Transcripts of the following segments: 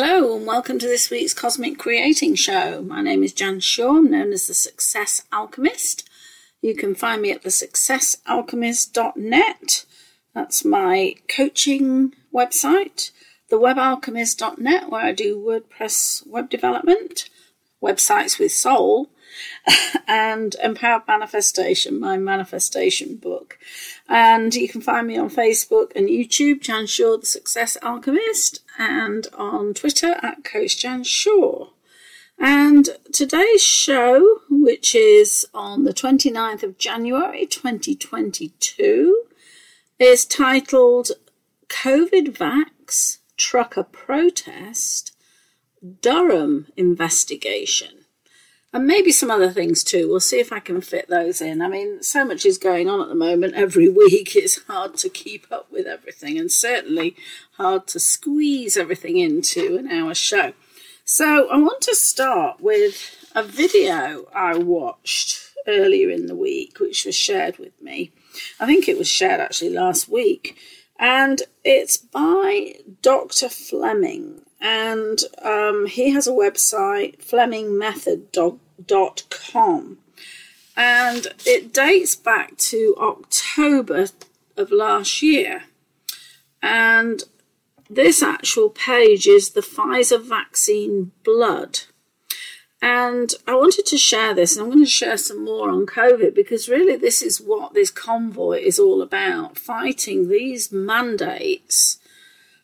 Hello, and welcome to this week's Cosmic Creating Show. My name is Jan Shaw, I'm known as the Success Alchemist. You can find me at thesuccessalchemist.net. That's my coaching website. Thewebalchemist.net, where I do WordPress web development, websites with soul, and Empowered Manifestation, my manifestation book. And you can find me on Facebook and YouTube, Jan Shaw, the Success Alchemist, and on Twitter at Coach Jan Shaw. And today's show, which is on the 29th of January 2022, is titled COVID Vax Trucker Protest Durham Investigation and maybe some other things too. We'll see if I can fit those in. I mean, so much is going on at the moment every week, it's hard to keep up with everything, and certainly hard to squeeze everything into an hour show. So, I want to start with a video I watched earlier in the week, which was shared with me. I think it was shared actually last week, and it's by Dr. Fleming and um, he has a website, FlemingMethod.com, and it dates back to October of last year. And this actual page is the Pfizer vaccine blood. And I wanted to share this, and I'm going to share some more on COVID because really this is what this convoy is all about fighting these mandates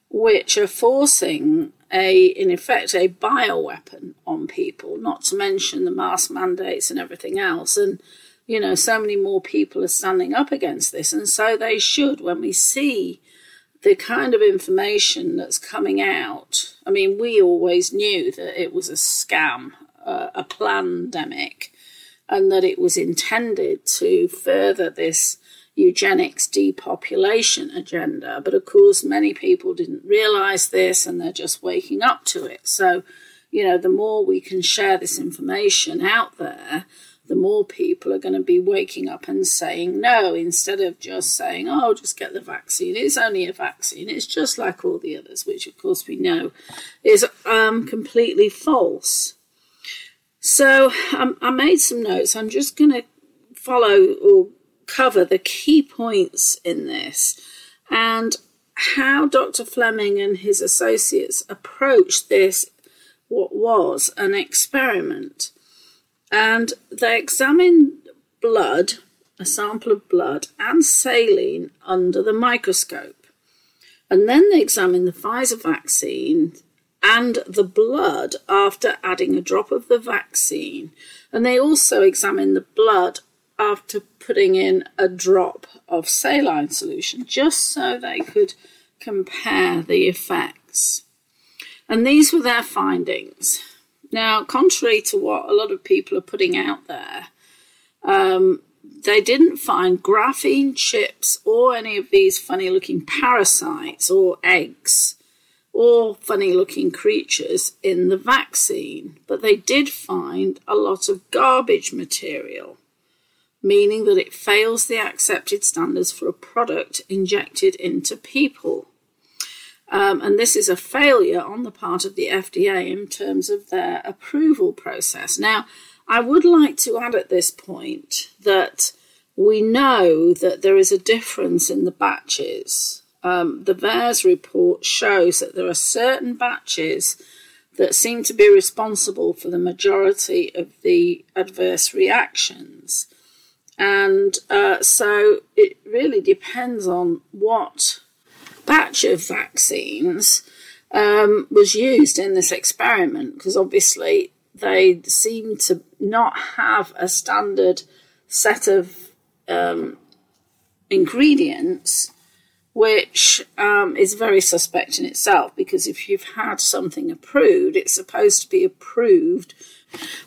which are forcing a, in effect, a bioweapon on people, not to mention the mask mandates and everything else. And, you know, so many more people are standing up against this. And so they should, when we see the kind of information that's coming out. I mean, we always knew that it was a scam, uh, a pandemic, and that it was intended to further this eugenics depopulation agenda. But of course, many people didn't realize this and they're just waking up to it. So, you know, the more we can share this information out there, the more people are going to be waking up and saying no instead of just saying, oh, just get the vaccine. It's only a vaccine. It's just like all the others, which of course we know is um, completely false. So um, I made some notes. I'm just going to follow or cover the key points in this and how Dr. Fleming and his associates approached this, what was an experiment. And they examined blood, a sample of blood, and saline under the microscope. And then they examined the Pfizer vaccine and the blood after adding a drop of the vaccine. And they also examined the blood after putting in a drop of saline solution just so they could compare the effects. And these were their findings. Now, contrary to what a lot of people are putting out there, um, they didn't find graphene chips or any of these funny looking parasites or eggs or funny looking creatures in the vaccine, but they did find a lot of garbage material meaning that it fails the accepted standards for a product injected into people. Um, and this is a failure on the part of the FDA in terms of their approval process. Now, I would like to add at this point that we know that there is a difference in the batches. Um, the VAERS report shows that there are certain batches that seem to be responsible for the majority of the adverse reactions. And uh, so it really depends on what batch of vaccines um, was used in this experiment, because obviously they seem to not have a standard set of um, ingredients, which um, is very suspect in itself. Because if you've had something approved, it's supposed to be approved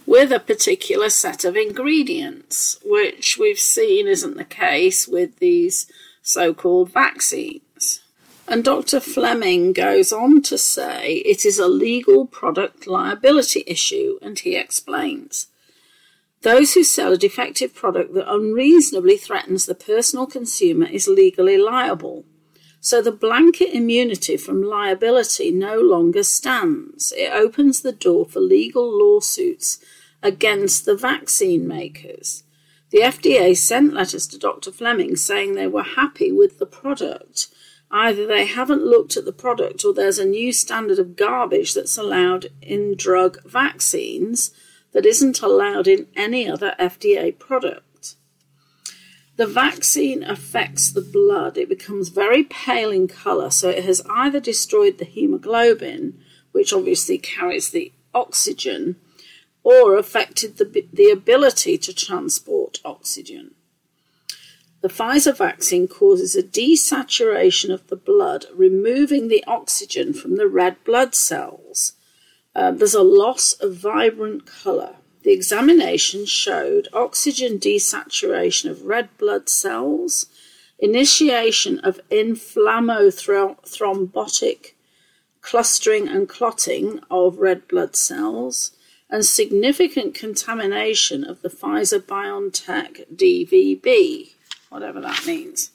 with a particular set of ingredients, which we've seen isn't the case with these so called vaccines. And Dr. Fleming goes on to say it is a legal product liability issue, and he explains. Those who sell a defective product that unreasonably threatens the personal consumer is legally liable. So the blanket immunity from liability no longer stands. It opens the door for legal lawsuits against the vaccine makers. The FDA sent letters to Dr. Fleming saying they were happy with the product. Either they haven't looked at the product or there's a new standard of garbage that's allowed in drug vaccines that isn't allowed in any other FDA product. The vaccine affects the blood. It becomes very pale in colour, so it has either destroyed the hemoglobin, which obviously carries the oxygen, or affected the, the ability to transport oxygen. The Pfizer vaccine causes a desaturation of the blood, removing the oxygen from the red blood cells. Uh, there's a loss of vibrant colour. The examination showed oxygen desaturation of red blood cells, initiation of inflammothrombotic clustering and clotting of red blood cells, and significant contamination of the Pfizer BioNTech DVB, whatever that means.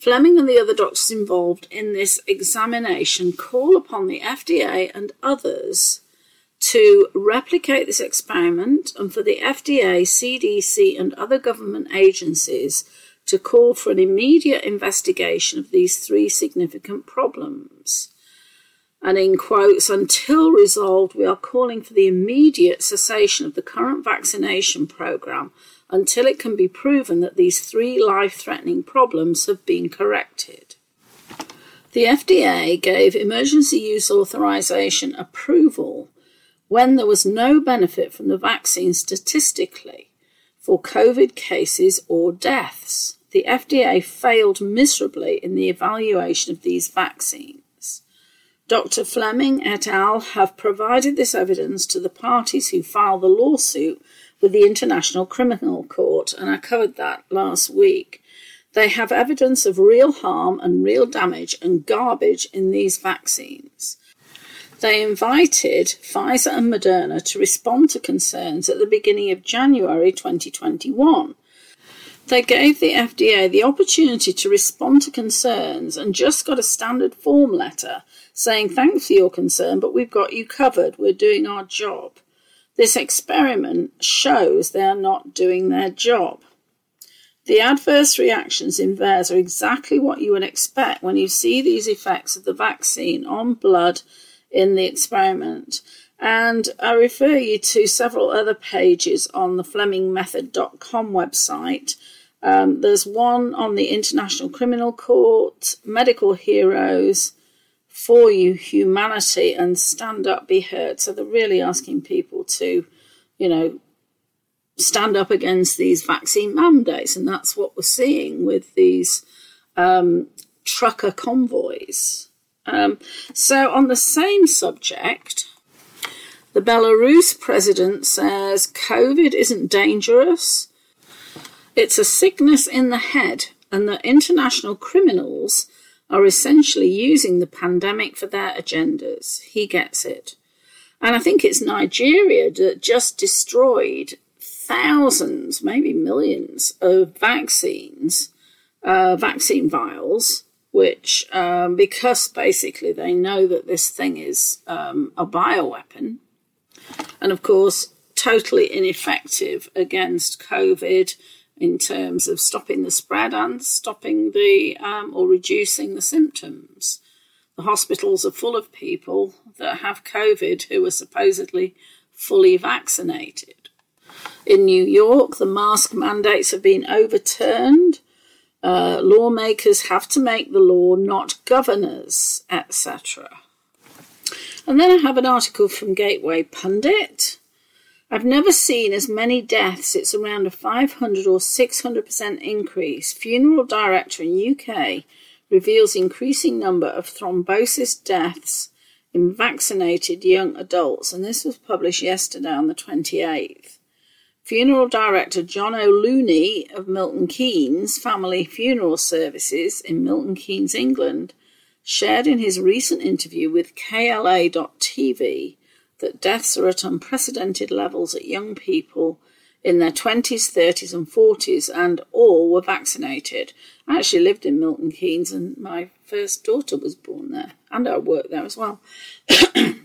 Fleming and the other doctors involved in this examination call upon the FDA and others to replicate this experiment and for the FDA, CDC, and other government agencies to call for an immediate investigation of these three significant problems. And in quotes, until resolved, we are calling for the immediate cessation of the current vaccination program until it can be proven that these three life threatening problems have been corrected. The FDA gave emergency use authorization approval when there was no benefit from the vaccine statistically for COVID cases or deaths. The FDA failed miserably in the evaluation of these vaccines. Dr. Fleming et al. have provided this evidence to the parties who filed the lawsuit with the International Criminal Court, and I covered that last week. They have evidence of real harm and real damage and garbage in these vaccines. They invited Pfizer and Moderna to respond to concerns at the beginning of January 2021. They gave the FDA the opportunity to respond to concerns and just got a standard form letter saying, Thanks for your concern, but we've got you covered. We're doing our job. This experiment shows they are not doing their job. The adverse reactions in VAERS are exactly what you would expect when you see these effects of the vaccine on blood in the experiment. And I refer you to several other pages on the FlemingMethod.com website. Um, there's one on the International Criminal Court, Medical Heroes, For You Humanity, and Stand Up Be Heard. So they're really asking people to, you know, stand up against these vaccine mandates. And that's what we're seeing with these um, trucker convoys. Um, so, on the same subject, the Belarus president says COVID isn't dangerous, it's a sickness in the head, and that international criminals are essentially using the pandemic for their agendas. He gets it. And I think it's Nigeria that just destroyed thousands, maybe millions of vaccines, uh, vaccine vials which, um, because basically they know that this thing is um, a bioweapon, and of course, totally ineffective against COVID in terms of stopping the spread and stopping the um, or reducing the symptoms. The hospitals are full of people that have COVID who are supposedly fully vaccinated. In New York, the mask mandates have been overturned uh, lawmakers have to make the law, not governors, etc. And then I have an article from Gateway Pundit. I've never seen as many deaths. It's around a 500 or 600% increase. Funeral director in UK reveals increasing number of thrombosis deaths in vaccinated young adults. And this was published yesterday on the 28th. Funeral director John O'Looney of Milton Keynes Family Funeral Services in Milton Keynes, England, shared in his recent interview with KLA.TV that deaths are at unprecedented levels at young people in their 20s, 30s, and 40s, and all were vaccinated. I actually lived in Milton Keynes and my first daughter was born there, and I worked there as well. I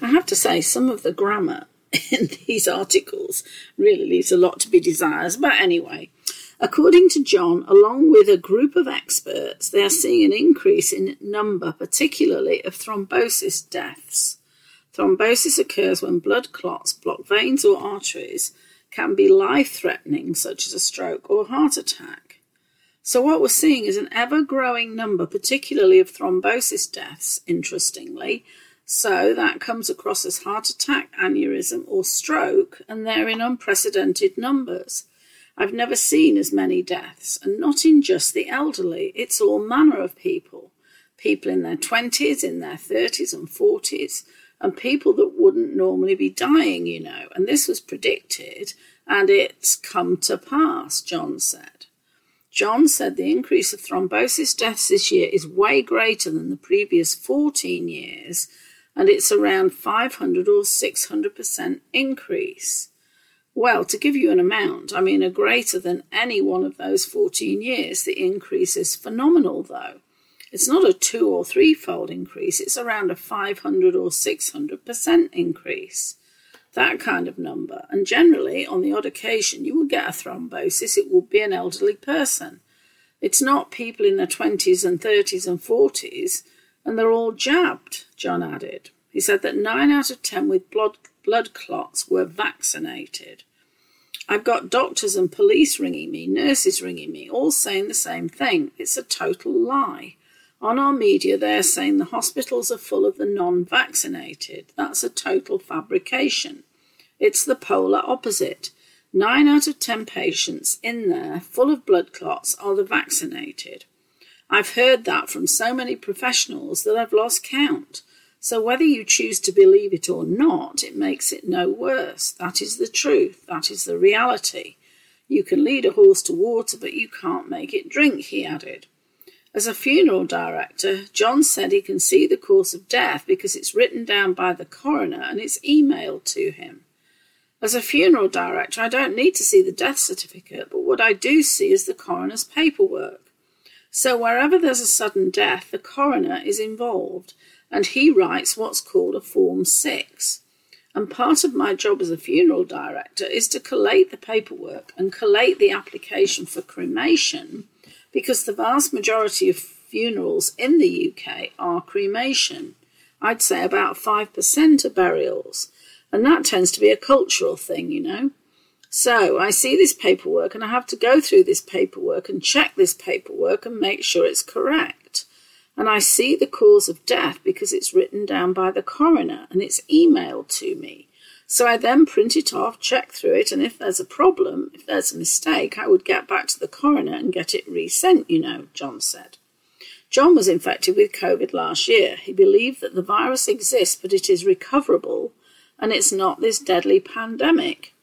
have to say, some of the grammar in these articles really leaves a lot to be desired. But anyway, according to John, along with a group of experts, they are seeing an increase in number, particularly of thrombosis deaths. Thrombosis occurs when blood clots block veins or arteries, can be life threatening, such as a stroke or heart attack. So, what we're seeing is an ever growing number, particularly of thrombosis deaths, interestingly. So, that comes across as heart attack, aneurysm, or stroke, and they're in unprecedented numbers. I've never seen as many deaths, and not in just the elderly, it's all manner of people. People in their 20s, in their 30s and 40s, and people that wouldn't normally be dying, you know. And this was predicted, and it's come to pass, John said. John said the increase of thrombosis deaths this year is way greater than the previous 14 years, and it's around 500 or 600% increase. Well, to give you an amount, I mean, a greater than any one of those 14 years, the increase is phenomenal, though. It's not a two or threefold increase, it's around a 500 or 600% increase. That kind of number. And generally, on the odd occasion, you will get a thrombosis, it will be an elderly person. It's not people in their 20s and 30s and 40s, and they're all jabbed, John added. He said that 9 out of 10 with blood, blood clots were vaccinated. I've got doctors and police ringing me, nurses ringing me, all saying the same thing. It's a total lie. On our media, they're saying the hospitals are full of the non vaccinated. That's a total fabrication. It's the polar opposite. Nine out of ten patients in there, full of blood clots, are the vaccinated. I've heard that from so many professionals that I've lost count. So, whether you choose to believe it or not, it makes it no worse. That is the truth. That is the reality. You can lead a horse to water, but you can't make it drink, he added. As a funeral director, John said he can see the course of death because it's written down by the coroner and it's emailed to him. As a funeral director, I don't need to see the death certificate, but what I do see is the coroner's paperwork. So, wherever there's a sudden death, the coroner is involved and he writes what's called a Form 6. And part of my job as a funeral director is to collate the paperwork and collate the application for cremation because the vast majority of funerals in the UK are cremation. I'd say about 5% are burials. And that tends to be a cultural thing, you know. So I see this paperwork and I have to go through this paperwork and check this paperwork and make sure it's correct. And I see the cause of death because it's written down by the coroner and it's emailed to me. So I then print it off, check through it, and if there's a problem, if there's a mistake, I would get back to the coroner and get it resent, you know, John said. John was infected with COVID last year. He believed that the virus exists, but it is recoverable and it's not this deadly pandemic.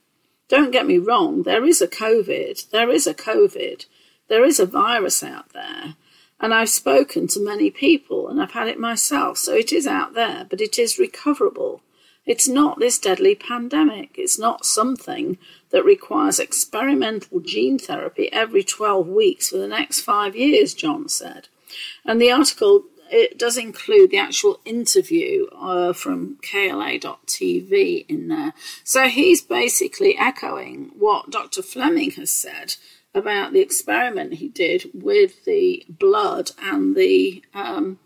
Don't get me wrong, there is a COVID, there is a COVID, there is a virus out there, and I've spoken to many people and I've had it myself, so it is out there, but it is recoverable. It's not this deadly pandemic. It's not something that requires experimental gene therapy every 12 weeks for the next five years, John said. And the article it does include the actual interview uh, from KLA.TV in there. So he's basically echoing what Dr. Fleming has said about the experiment he did with the blood and the um,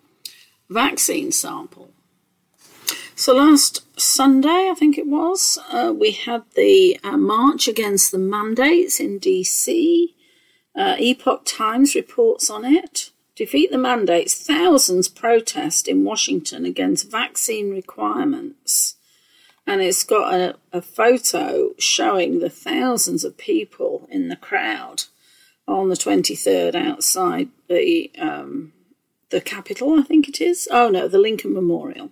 vaccine sample. So last Sunday, I think it was, uh, we had the uh, march against the mandates in DC. Uh, Epoch Times reports on it. Defeat the mandates. Thousands protest in Washington against vaccine requirements. And it's got a, a photo showing the thousands of people in the crowd on the 23rd outside the um, the Capitol, I think it is. Oh no, the Lincoln Memorial.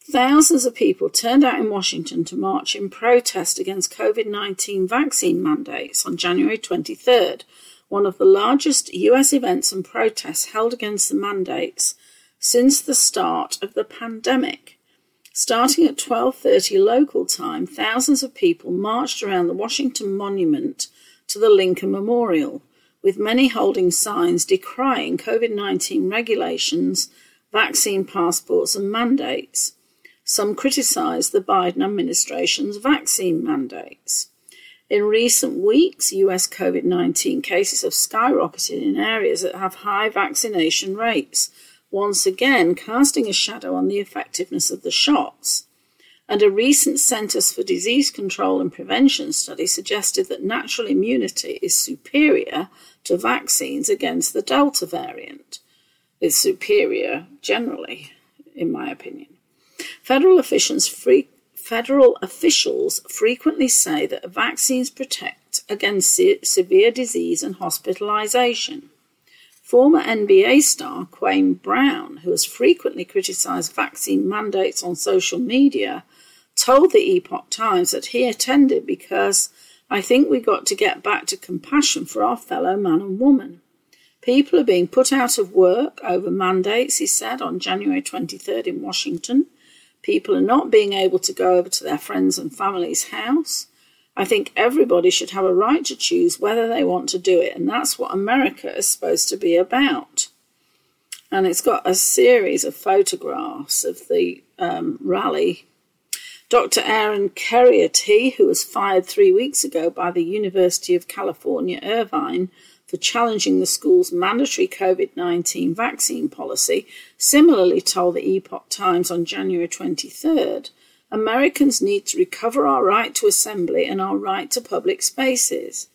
Thousands of people turned out in Washington to march in protest against COVID 19 vaccine mandates on January 23rd, one of the largest US events and protests held against the mandates since the start of the pandemic. Starting at 12:30 local time, thousands of people marched around the Washington Monument to the Lincoln Memorial, with many holding signs decrying COVID 19 regulations, vaccine passports, and mandates. Some criticised the Biden administration's vaccine mandates. In recent weeks, US COVID 19 cases have skyrocketed in areas that have high vaccination rates, once again casting a shadow on the effectiveness of the shots. And a recent Centers for Disease Control and Prevention study suggested that natural immunity is superior to vaccines against the Delta variant. It's superior generally, in my opinion. Federal officials, free, federal officials frequently say that vaccines protect against se- severe disease and hospitalization. Former NBA star Kwame Brown, who has frequently criticized vaccine mandates on social media, told the Epoch Times that he attended because I think we got to get back to compassion for our fellow man and woman. People are being put out of work over mandates, he said on January 23rd in Washington. People are not being able to go over to their friends and family's house. I think everybody should have a right to choose whether they want to do it, and that's what America is supposed to be about. And it's got a series of photographs of the um, rally. Dr. Aaron Kheriaty, who was fired three weeks ago by the University of California, Irvine, for challenging the school's mandatory COVID 19 vaccine policy, similarly told the Epoch Times on January 23rd Americans need to recover our right to assembly and our right to public spaces.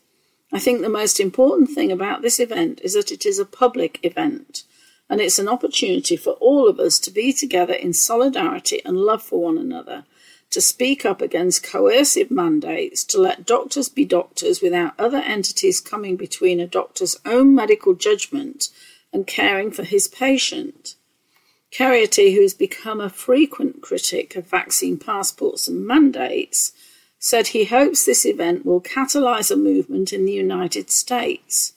I think the most important thing about this event is that it is a public event, and it's an opportunity for all of us to be together in solidarity and love for one another to speak up against coercive mandates, to let doctors be doctors without other entities coming between a doctor's own medical judgment and caring for his patient. Kheriaty, who has become a frequent critic of vaccine passports and mandates, said he hopes this event will catalyse a movement in the United States.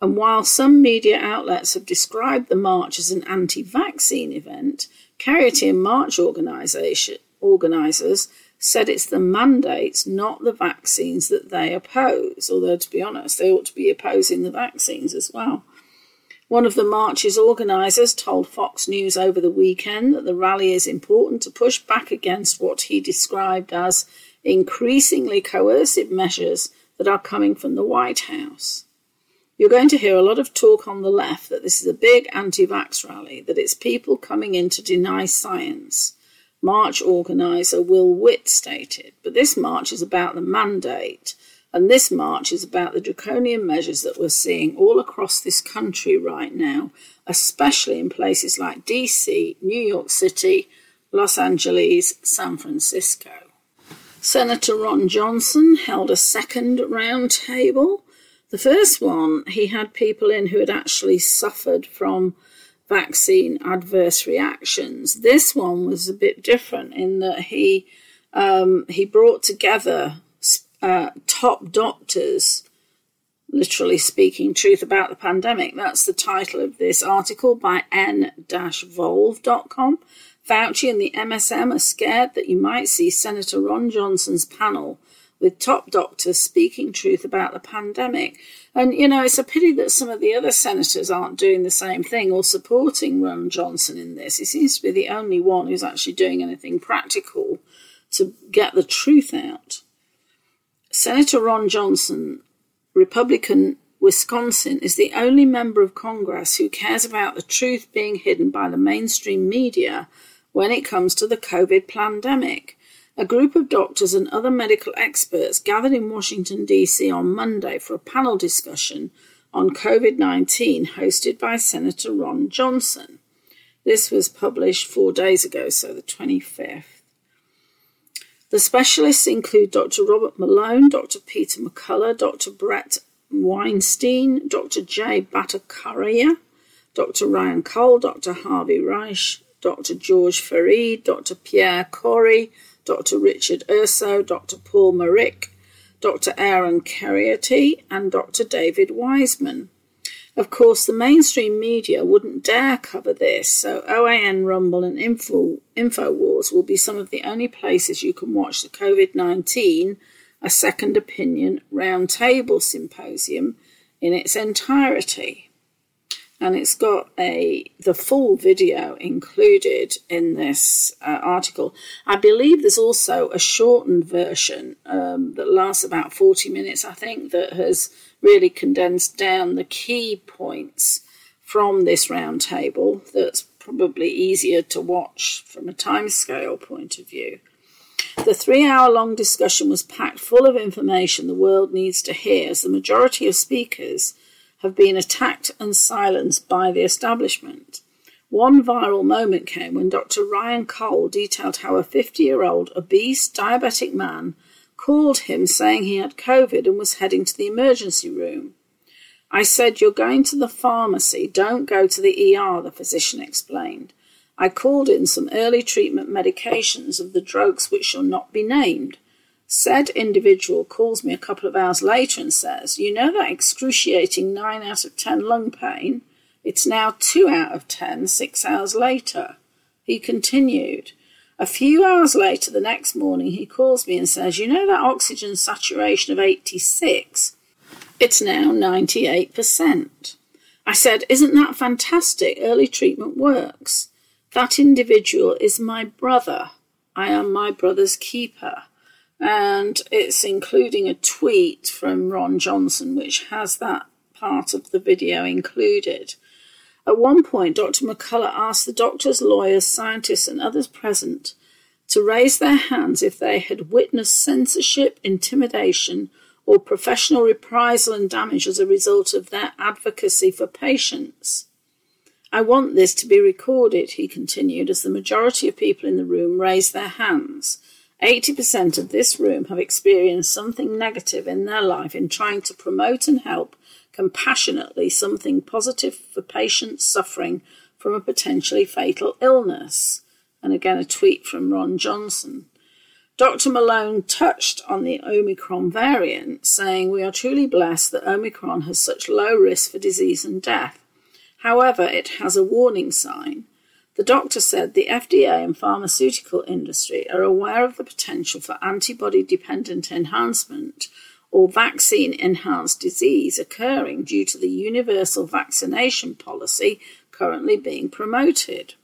And while some media outlets have described the march as an anti vaccine event, Kheriaty and March organisation organisers said it's the mandates, not the vaccines, that they oppose. Although, to be honest, they ought to be opposing the vaccines as well. One of the march's organisers told Fox News over the weekend that the rally is important to push back against what he described as increasingly coercive measures that are coming from the White House. You're going to hear a lot of talk on the left that this is a big anti vax rally, that it's people coming in to deny science. March organiser Will Witt stated. But this march is about the mandate, and this march is about the draconian measures that we're seeing all across this country right now, especially in places like DC, New York City, Los Angeles, San Francisco. Senator Ron Johnson held a second roundtable. The first one, he had people in who had actually suffered from vaccine adverse reactions. This one was a bit different in that he um, he brought together uh, top doctors, literally speaking truth about the pandemic. That's the title of this article by en-volve.com. Fauci and the MSM are scared that you might see Senator Ron Johnson's panel with top doctors speaking truth about the pandemic. And, you know, it's a pity that some of the other senators aren't doing the same thing or supporting Ron Johnson in this. He seems to be the only one who's actually doing anything practical to get the truth out. Senator Ron Johnson, Republican Wisconsin, is the only member of Congress who cares about the truth being hidden by the mainstream media when it comes to the COVID pandemic. A group of doctors and other medical experts gathered in Washington, D.C. on Monday for a panel discussion on COVID 19 hosted by Senator Ron Johnson. This was published four days ago, so the 25th. The specialists include Dr. Robert Malone, Dr. Peter McCullough, Dr. Bret Weinstein, Dr. Jay Bhattacharya, Dr. Ryan Cole, Dr. Harvey Risch, Dr. George Fareed, Dr. Pierre Kory, Dr. Richard Urso, Dr. Paul Marik, Dr. Aaron Kheriaty, and Dr. David Wiseman. Of course, the mainstream media wouldn't dare cover this, so OAN, Rumble, and Info, InfoWars will be some of the only places you can watch the COVID 19 A Second Opinion Roundtable Symposium in its entirety. And it's got a the full video included in this uh, article. I believe there's also a shortened version um, that lasts about 40 minutes, I think, that has really condensed down the key points from this roundtable that's probably easier to watch from a timescale point of view. The three hour long discussion was packed full of information the world needs to hear, as the majority of speakers have been attacked and silenced by the establishment. One viral moment came when Dr. Ryan Cole detailed how a 50 year old obese diabetic man called him saying he had COVID and was heading to the emergency room. I said, You're going to the pharmacy, don't go to the ER, the physician explained. I called in some early treatment medications of the drugs which shall not be named. Said individual calls me a couple of hours later and says, You know that excruciating 9 out of 10 lung pain? It's now 2 out of 10, six hours later. He continued. A few hours later, the next morning, he calls me and says, You know that oxygen saturation of 86? It's now 98%. I said, Isn't that fantastic? Early treatment works. That individual is my brother. I am my brother's keeper. And it's including a tweet from Ron Johnson, which has that part of the video included. At one point, Dr. McCullough asked the doctors, lawyers, scientists, and others present to raise their hands if they had witnessed censorship, intimidation, or professional reprisal and damage as a result of their advocacy for patients. I want this to be recorded, he continued, as the majority of people in the room raised their hands. 80% of this room have experienced something negative in their life in trying to promote and help compassionately something positive for patients suffering from a potentially fatal illness. And again, a tweet from Ron Johnson. Dr. Malone touched on the Omicron variant, saying, We are truly blessed that Omicron has such low risk for disease and death. However, it has a warning sign. The doctor said the FDA and pharmaceutical industry are aware of the potential for antibody dependent enhancement or vaccine enhanced disease occurring due to the universal vaccination policy currently being promoted.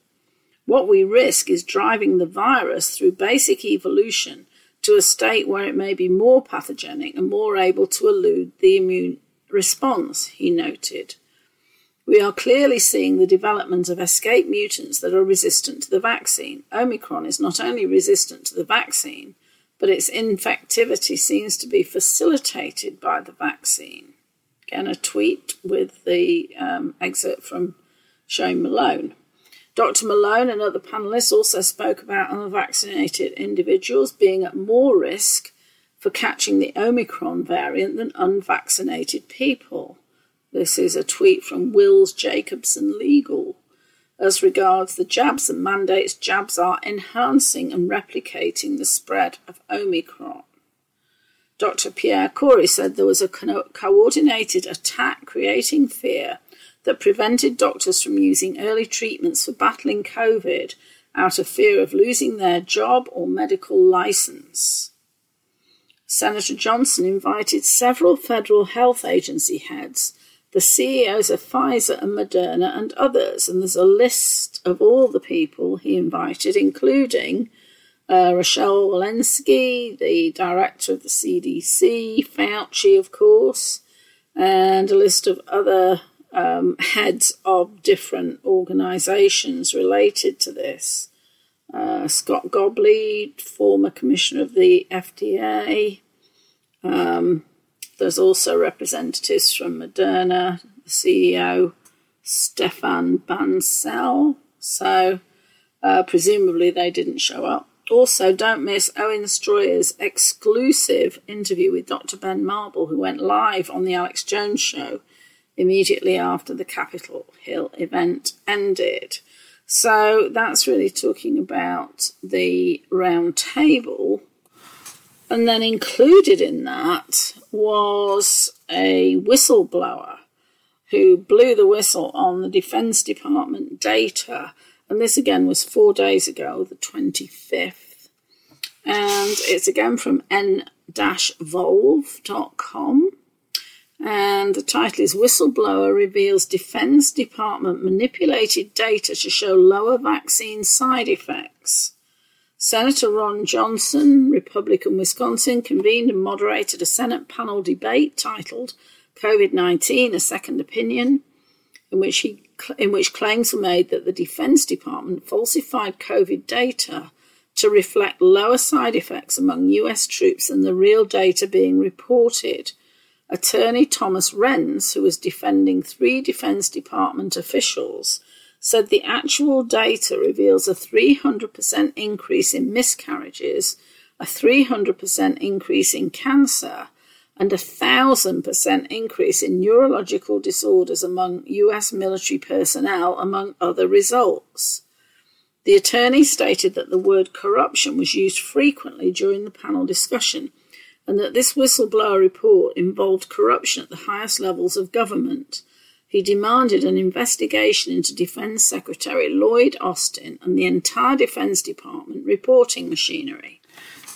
What we risk is driving the virus through basic evolution to a state where it may be more pathogenic and more able to elude the immune response, he noted. We are clearly seeing the development of escape mutants that are resistant to the vaccine. Omicron is not only resistant to the vaccine, but its infectivity seems to be facilitated by the vaccine. Again, a tweet with the um, excerpt from Shane Malone. Dr. Malone and other panelists also spoke about unvaccinated individuals being at more risk for catching the Omicron variant than unvaccinated people. This is a tweet from Wills Jacobson Legal. As regards the jabs and mandates, jabs are enhancing and replicating the spread of Omicron. Dr. Pierre Kory said there was a co- coordinated attack creating fear that prevented doctors from using early treatments for battling COVID out of fear of losing their job or medical license. Senator Johnson invited several federal health agency heads the CEOs of Pfizer and Moderna and others. And there's a list of all the people he invited, including uh, Rochelle Walensky, the director of the CDC, Fauci, of course, and a list of other um, heads of different organizations related to this. Uh, Scott Gottlieb, former commissioner of the FDA, um, there's also representatives from Moderna, the CEO, Stefan Bancel. So uh, presumably they didn't show up. Also, don't miss Owen Shroyer's exclusive interview with Dr. Ben Marble, who went live on the Alex Jones show immediately after the Capitol Hill event ended. So that's really talking about the round table and then included in that was a whistleblower who blew the whistle on the Defense Department data. And this again was four days ago, the 25th. And it's again from en-volve.com. And the title is Whistleblower Reveals Defense Department Manipulated Data to Show Lower Vaccine Side Effects. Senator Ron Johnson, Republican Wisconsin, convened and moderated a Senate panel debate titled COVID 19 A Second Opinion, in which, he, in which claims were made that the Defense Department falsified COVID data to reflect lower side effects among US troops than the real data being reported. Attorney Thomas Renz, who was defending three Defense Department officials, said the actual data reveals a 300% increase in miscarriages, a 300% increase in cancer, and a 1000% increase in neurological disorders among US military personnel, among other results. The attorney stated that the word corruption was used frequently during the panel discussion and that this whistleblower report involved corruption at the highest levels of government. He demanded an investigation into Defense Secretary Lloyd Austin and the entire Defense Department reporting machinery.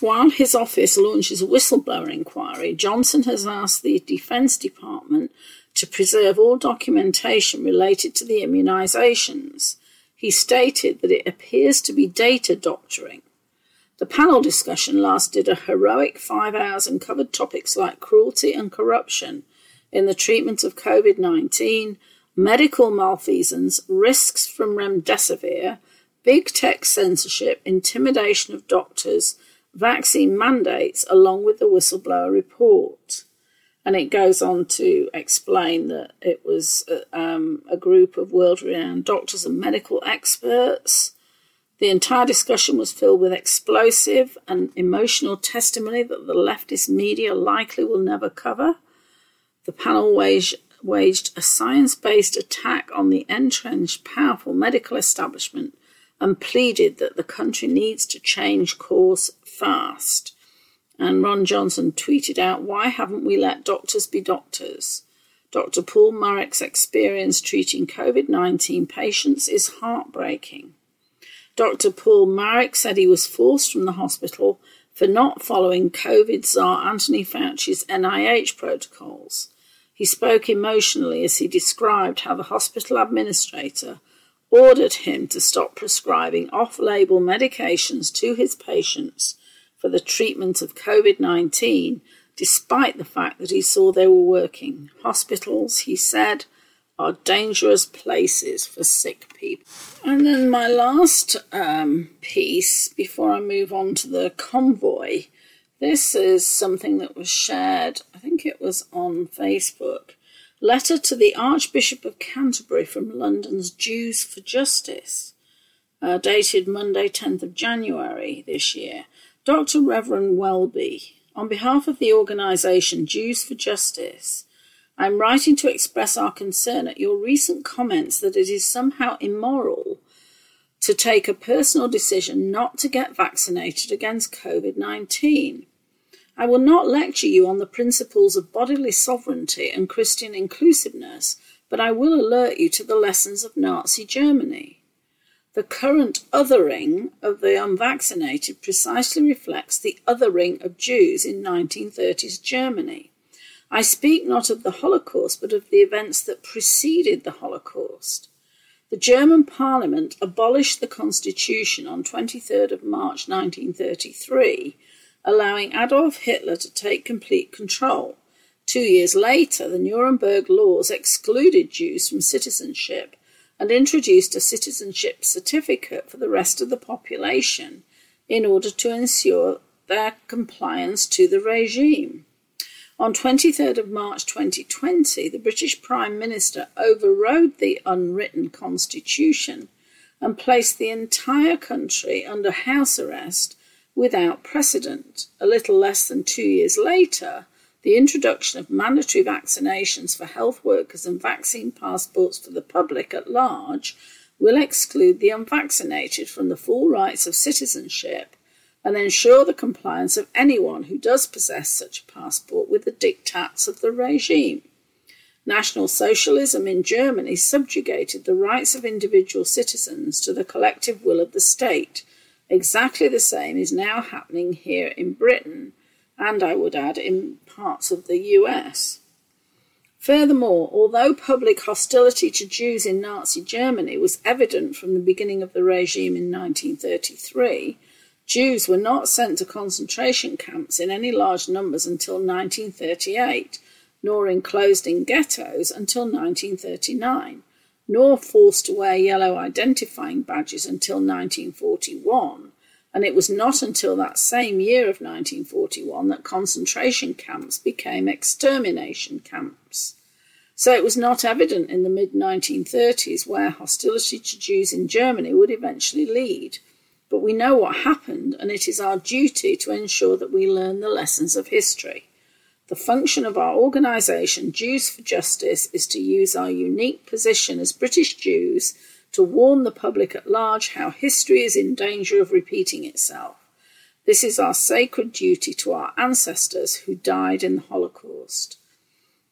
While his office launches a whistleblower inquiry, Johnson has asked the Defense Department to preserve all documentation related to the immunizations. He stated that it appears to be data doctoring the panel discussion lasted a heroic five hours and covered topics like cruelty and corruption in the treatment of COVID 19, medical malfeasance, risks from remdesivir, big tech censorship, intimidation of doctors, vaccine mandates, along with the whistleblower report. And it goes on to explain that it was uh, um, a group of world renowned doctors and medical experts the entire discussion was filled with explosive and emotional testimony that the leftist media likely will never cover. The panel waged, waged a science based attack on the entrenched, powerful medical establishment and pleaded that the country needs to change course fast. And Ron Johnson tweeted out, Why haven't we let doctors be doctors? Dr. Paul Marik's experience treating COVID 19 patients is heartbreaking. Dr. Paul Marek said he was forced from the hospital for not following COVID czar Anthony Fauci's NIH protocols. He spoke emotionally as he described how the hospital administrator ordered him to stop prescribing off label medications to his patients for the treatment of COVID 19, despite the fact that he saw they were working. Hospitals, he said, are dangerous places for sick people. And then my last um, piece before I move on to the convoy. This is something that was shared, I think it was on Facebook. Letter to the Archbishop of Canterbury from London's Jews for Justice, uh, dated Monday, 10th of January this year. Dr. Reverend Welby, on behalf of the organisation Jews for Justice, I am writing to express our concern at your recent comments that it is somehow immoral to take a personal decision not to get vaccinated against COVID 19. I will not lecture you on the principles of bodily sovereignty and Christian inclusiveness, but I will alert you to the lessons of Nazi Germany. The current othering of the unvaccinated precisely reflects the othering of Jews in 1930s Germany. I speak not of the Holocaust, but of the events that preceded the Holocaust. The German Parliament abolished the Constitution on 23rd of March 1933, allowing Adolf Hitler to take complete control. Two years later, the Nuremberg laws excluded Jews from citizenship and introduced a citizenship certificate for the rest of the population in order to ensure their compliance to the regime. On 23rd of March 2020, the British Prime Minister overrode the unwritten constitution and placed the entire country under house arrest without precedent. A little less than two years later, the introduction of mandatory vaccinations for health workers and vaccine passports for the public at large will exclude the unvaccinated from the full rights of citizenship and ensure the compliance of anyone who does possess such a passport with the diktats of the regime. National Socialism in Germany subjugated the rights of individual citizens to the collective will of the state. Exactly the same is now happening here in Britain, and I would add in parts of the US. Furthermore, although public hostility to Jews in Nazi Germany was evident from the beginning of the regime in 1933, Jews were not sent to concentration camps in any large numbers until 1938, nor enclosed in ghettos until 1939, nor forced to wear yellow identifying badges until 1941. And it was not until that same year of 1941 that concentration camps became extermination camps. So it was not evident in the mid 1930s where hostility to Jews in Germany would eventually lead. But we know what happened, and it is our duty to ensure that we learn the lessons of history. The function of our organisation, Jews for Justice, is to use our unique position as British Jews to warn the public at large how history is in danger of repeating itself. This is our sacred duty to our ancestors who died in the Holocaust.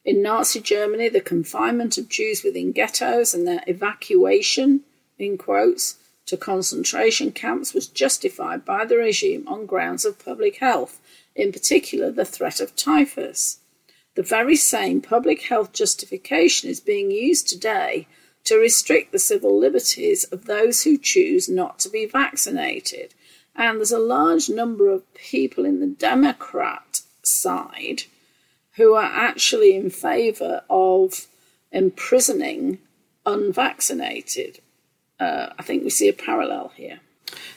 In Nazi Germany, the confinement of Jews within ghettos and their evacuation, in quotes, to concentration camps was justified by the regime on grounds of public health in particular the threat of typhus. The very same public health justification is being used today to restrict the civil liberties of those who choose not to be vaccinated. And there's a large number of people in the Democrat side who are actually in favour of imprisoning unvaccinated. Uh, I think we see a parallel here.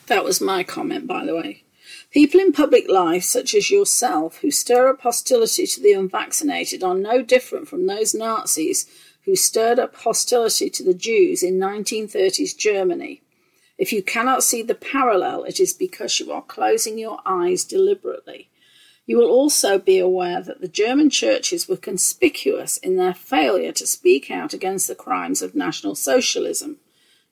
That was my comment, by the way. People in public life, such as yourself, who stir up hostility to the unvaccinated, are no different from those Nazis who stirred up hostility to the Jews in 1930s Germany. If you cannot see the parallel, it is because you are closing your eyes deliberately. You will also be aware that the German churches were conspicuous in their failure to speak out against the crimes of National Socialism.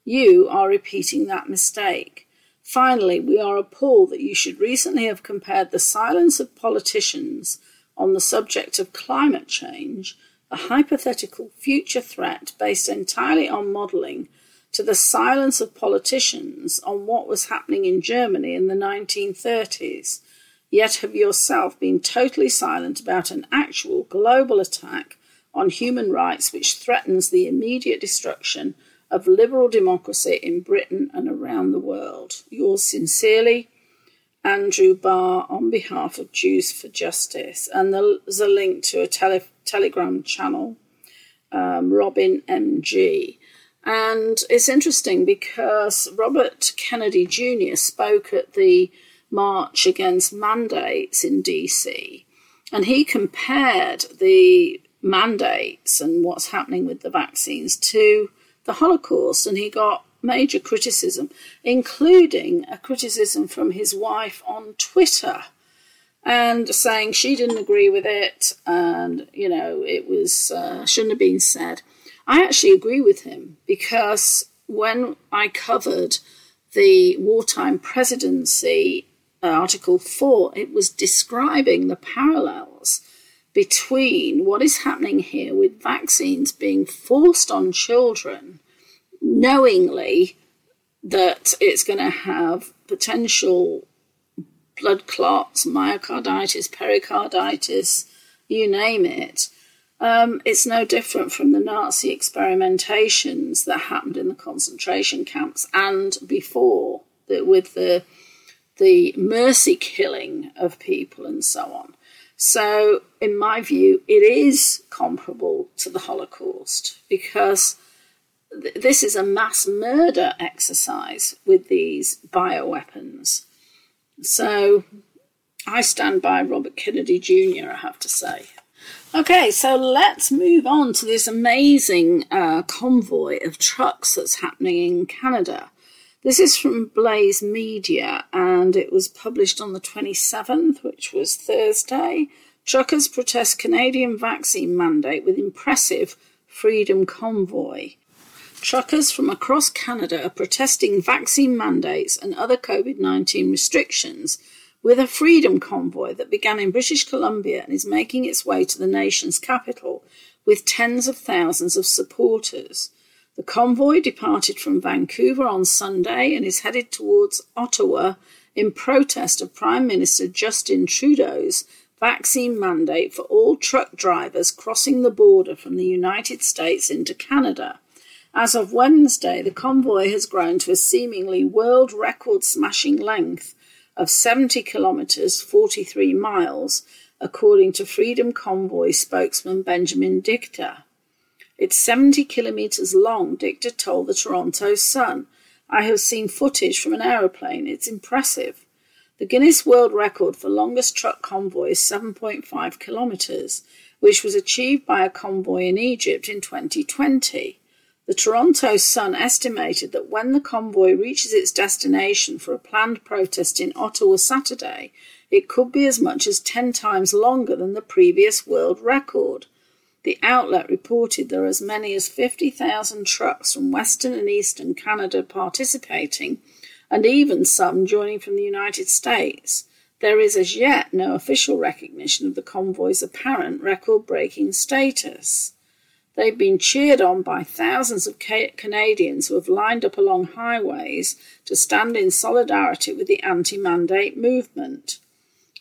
You are repeating that mistake. Finally, we are appalled that you should recently have compared the silence of politicians on the subject of climate change, a hypothetical future threat based entirely on modelling, to the silence of politicians on what was happening in Germany in the 1930s, yet have yourself been totally silent about an actual global attack on human rights which threatens the immediate destruction of liberal democracy in Britain and around the world. Yours sincerely, Andrew Barr, on behalf of Jews for Justice. And there's a link to a tele- Telegram channel, um, Robin MG. And it's interesting because Robert Kennedy Jr. spoke at the March Against Mandates in DC, and he compared the mandates and what's happening with the vaccines to the Holocaust, and he got major criticism, including a criticism from his wife on Twitter and saying she didn't agree with it and, you know, it was uh, shouldn't have been said. I actually agree with him because when I covered the wartime presidency, uh, Article 4, it was describing the parallels between what is happening here with vaccines being forced on children knowingly that it's going to have potential blood clots, myocarditis, pericarditis, you name it. Um, it's no different from the Nazi experimentations that happened in the concentration camps and before the, with the the mercy killing of people and so on. So, in my view, it is comparable to the Holocaust because th- this is a mass murder exercise with these bioweapons. So, I stand by Robert Kennedy Jr., I have to say. Okay, so let's move on to this amazing uh, convoy of trucks that's happening in Canada. This is from Blaze Media and it was published on the 27th, which was Thursday. Truckers protest Canadian vaccine mandate with impressive freedom convoy. Truckers from across Canada are protesting vaccine mandates and other COVID 19 restrictions with a freedom convoy that began in British Columbia and is making its way to the nation's capital with tens of thousands of supporters. The convoy departed from Vancouver on Sunday and is headed towards Ottawa in protest of Prime Minister Justin Trudeau's vaccine mandate for all truck drivers crossing the border from the United States into Canada. As of Wednesday, the convoy has grown to a seemingly world record smashing length of 70 kilometres, 43 miles, according to Freedom Convoy spokesman Benjamin Dichter. It's 70 kilometres long, Dichter told the Toronto Sun. I have seen footage from an aeroplane. It's impressive. The Guinness World Record for longest truck convoy is 7.5 kilometres, which was achieved by a convoy in Egypt in 2020. The Toronto Sun estimated that when the convoy reaches its destination for a planned protest in Ottawa Saturday, it could be as much as 10 times longer than the previous world record. The outlet reported there are as many as 50,000 trucks from Western and Eastern Canada participating, and even some joining from the United States. There is as yet no official recognition of the convoy's apparent record breaking status. They've been cheered on by thousands of Canadians who have lined up along highways to stand in solidarity with the anti mandate movement.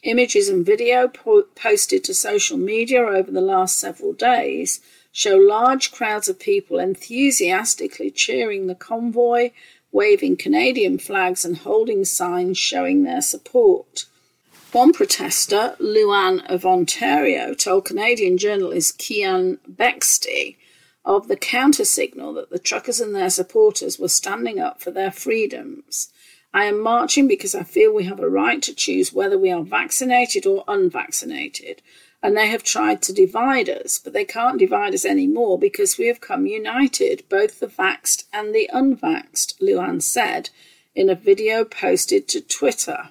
Images and video po- posted to social media over the last several days show large crowds of people enthusiastically cheering the convoy, waving Canadian flags, and holding signs showing their support. One protester, Luan of Ontario, told Canadian journalist Keean Bexte of the counter signal that the truckers and their supporters were standing up for their freedoms. I am marching because I feel we have a right to choose whether we are vaccinated or unvaccinated. And they have tried to divide us, but they can't divide us anymore because we have come united, both the vaxed and the unvaxed, Luan said in a video posted to Twitter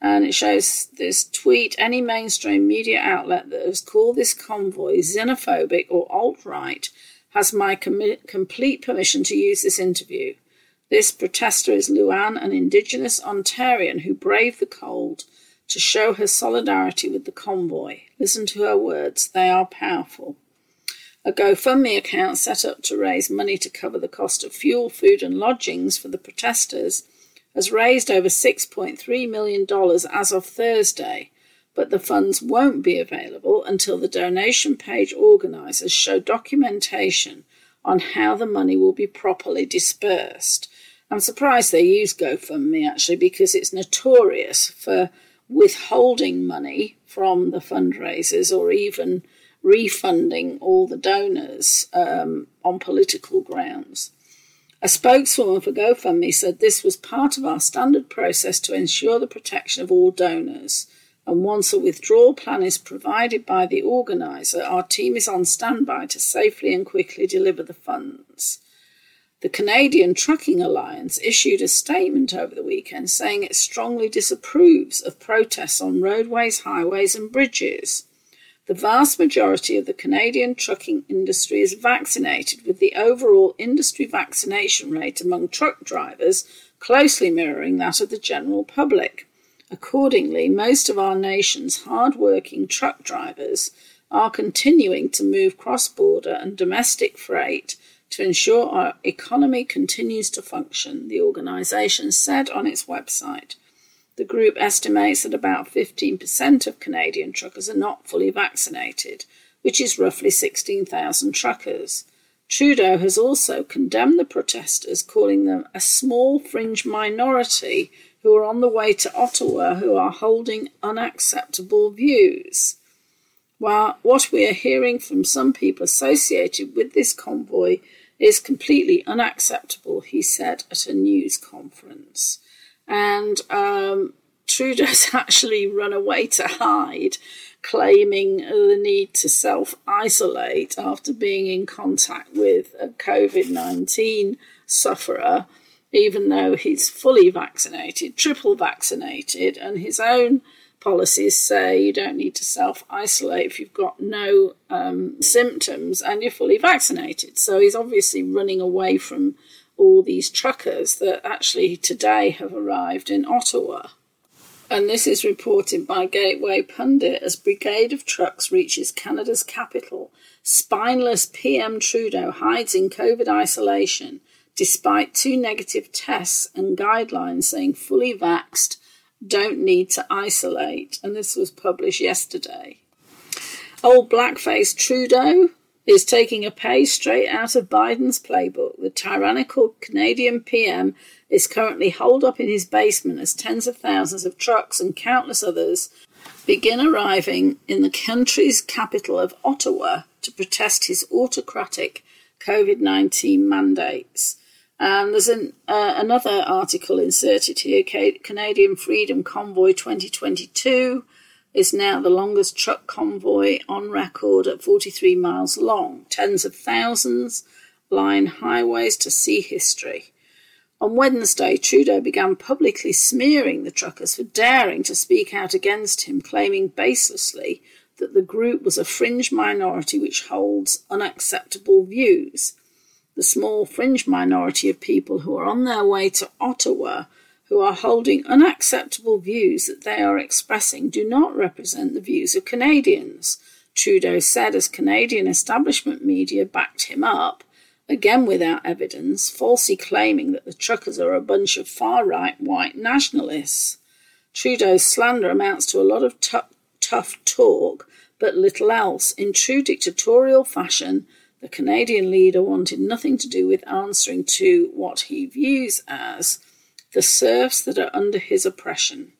and it shows this tweet any mainstream media outlet that has called this convoy xenophobic or alt right has my com- complete permission to use this interview. This protester is Luan, an Indigenous Ontarian who braved the cold to show her solidarity with the convoy. Listen to her words, they are powerful. A GoFundMe account set up to raise money to cover the cost of fuel, food, and lodgings for the protesters has raised over $6.3 million as of Thursday, but the funds won't be available until the donation page organisers show documentation on how the money will be properly dispersed. I'm surprised they use GoFundMe actually because it's notorious for withholding money from the fundraisers or even refunding all the donors um, on political grounds. A spokeswoman for GoFundMe said this was part of our standard process to ensure the protection of all donors. And once a withdrawal plan is provided by the organiser, our team is on standby to safely and quickly deliver the funds. The Canadian Trucking Alliance issued a statement over the weekend saying it strongly disapproves of protests on roadways, highways, and bridges. The vast majority of the Canadian trucking industry is vaccinated, with the overall industry vaccination rate among truck drivers closely mirroring that of the general public. Accordingly, most of our nation's hard-working truck drivers are continuing to move cross border and domestic freight to ensure our economy continues to function, the organisation said on its website. The group estimates that about 15% of Canadian truckers are not fully vaccinated, which is roughly 16,000 truckers. Trudeau has also condemned the protesters, calling them a small fringe minority who are on the way to Ottawa who are holding unacceptable views. While what we are hearing from some people associated with this convoy is completely unacceptable, he said at a news conference. And um, Trudeau's actually run away to hide, claiming the need to self isolate after being in contact with a COVID 19 sufferer, even though he's fully vaccinated, triple vaccinated, and his own policies say you don't need to self isolate if you've got no um, symptoms and you're fully vaccinated. So he's obviously running away from all these truckers that actually today have arrived in Ottawa. And this is reported by Gateway Pundit as Brigade of Trucks reaches Canada's capital. Spineless PM Trudeau hides in COVID isolation despite two negative tests and guidelines saying fully vaxed don't need to isolate. And this was published yesterday. Old blackface Trudeau is taking a page straight out of Biden's playbook. The tyrannical Canadian PM is currently holed up in his basement as tens of thousands of trucks and countless others begin arriving in the country's capital of Ottawa to protest his autocratic COVID 19 mandates. And there's an, uh, another article inserted here Canadian Freedom Convoy 2022 is now the longest truck convoy on record at 43 miles long. Tens of thousands line highways to see history. On Wednesday, Trudeau began publicly smearing the truckers for daring to speak out against him, claiming baselessly that the group was a fringe minority which holds unacceptable views. The small fringe minority of people who are on their way to Ottawa who are holding unacceptable views that they are expressing do not represent the views of Canadians. Trudeau said as Canadian establishment media backed him up, again without evidence, falsely claiming that the truckers are a bunch of far right white nationalists. Trudeau's slander amounts to a lot of t- tough talk, but little else. In true dictatorial fashion, the Canadian leader wanted nothing to do with answering to what he views as the serfs that are under his oppression.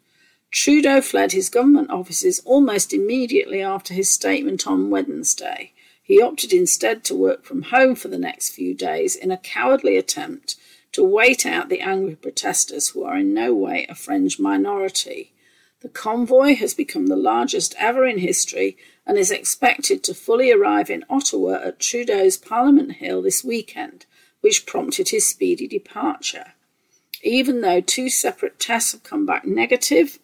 Trudeau fled his government offices almost immediately after his statement on Wednesday. He opted instead to work from home for the next few days in a cowardly attempt to wait out the angry protesters who are in no way a fringe minority. The convoy has become the largest ever in history and is expected to fully arrive in Ottawa at Trudeau's Parliament Hill this weekend, which prompted his speedy departure even though two separate tests have come back negative,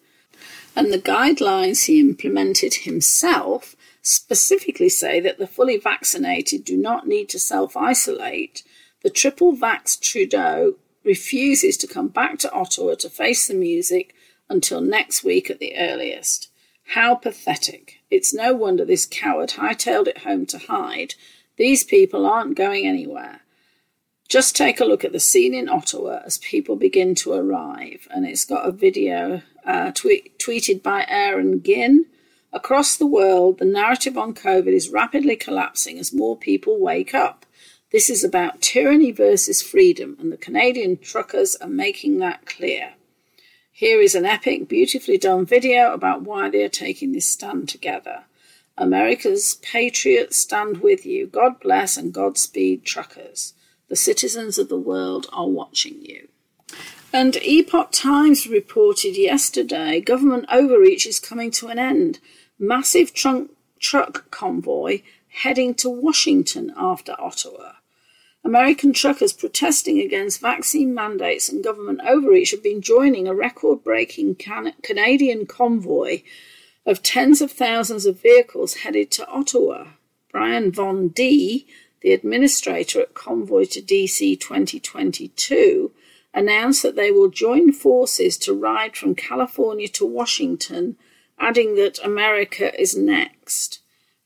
and the guidelines he implemented himself specifically say that the fully vaccinated do not need to self isolate, the triple vax Trudeau refuses to come back to Ottawa to face the music until next week at the earliest. How pathetic. It's no wonder this coward hightailed it home to hide. These people aren't going anywhere. Just take a look at the scene in Ottawa as people begin to arrive, and it's got a video uh, tweet, tweeted by Aaron Ginn. Across the world, the narrative on COVID is rapidly collapsing as more people wake up. This is about tyranny versus freedom, and the Canadian truckers are making that clear. Here is an epic, beautifully done video about why they are taking this stand together. America's patriots stand with you. God bless and Godspeed, truckers. The citizens of the world are watching you. And Epoch Times reported yesterday government overreach is coming to an end. Massive trunk, truck convoy heading to Washington after Ottawa. American truckers protesting against vaccine mandates and government overreach have been joining a record breaking can- Canadian convoy of tens of thousands of vehicles headed to Ottawa. Brian Von D, the administrator at Convoy to DC 2022, announced that they will join forces to ride from California to Washington, adding that America is next.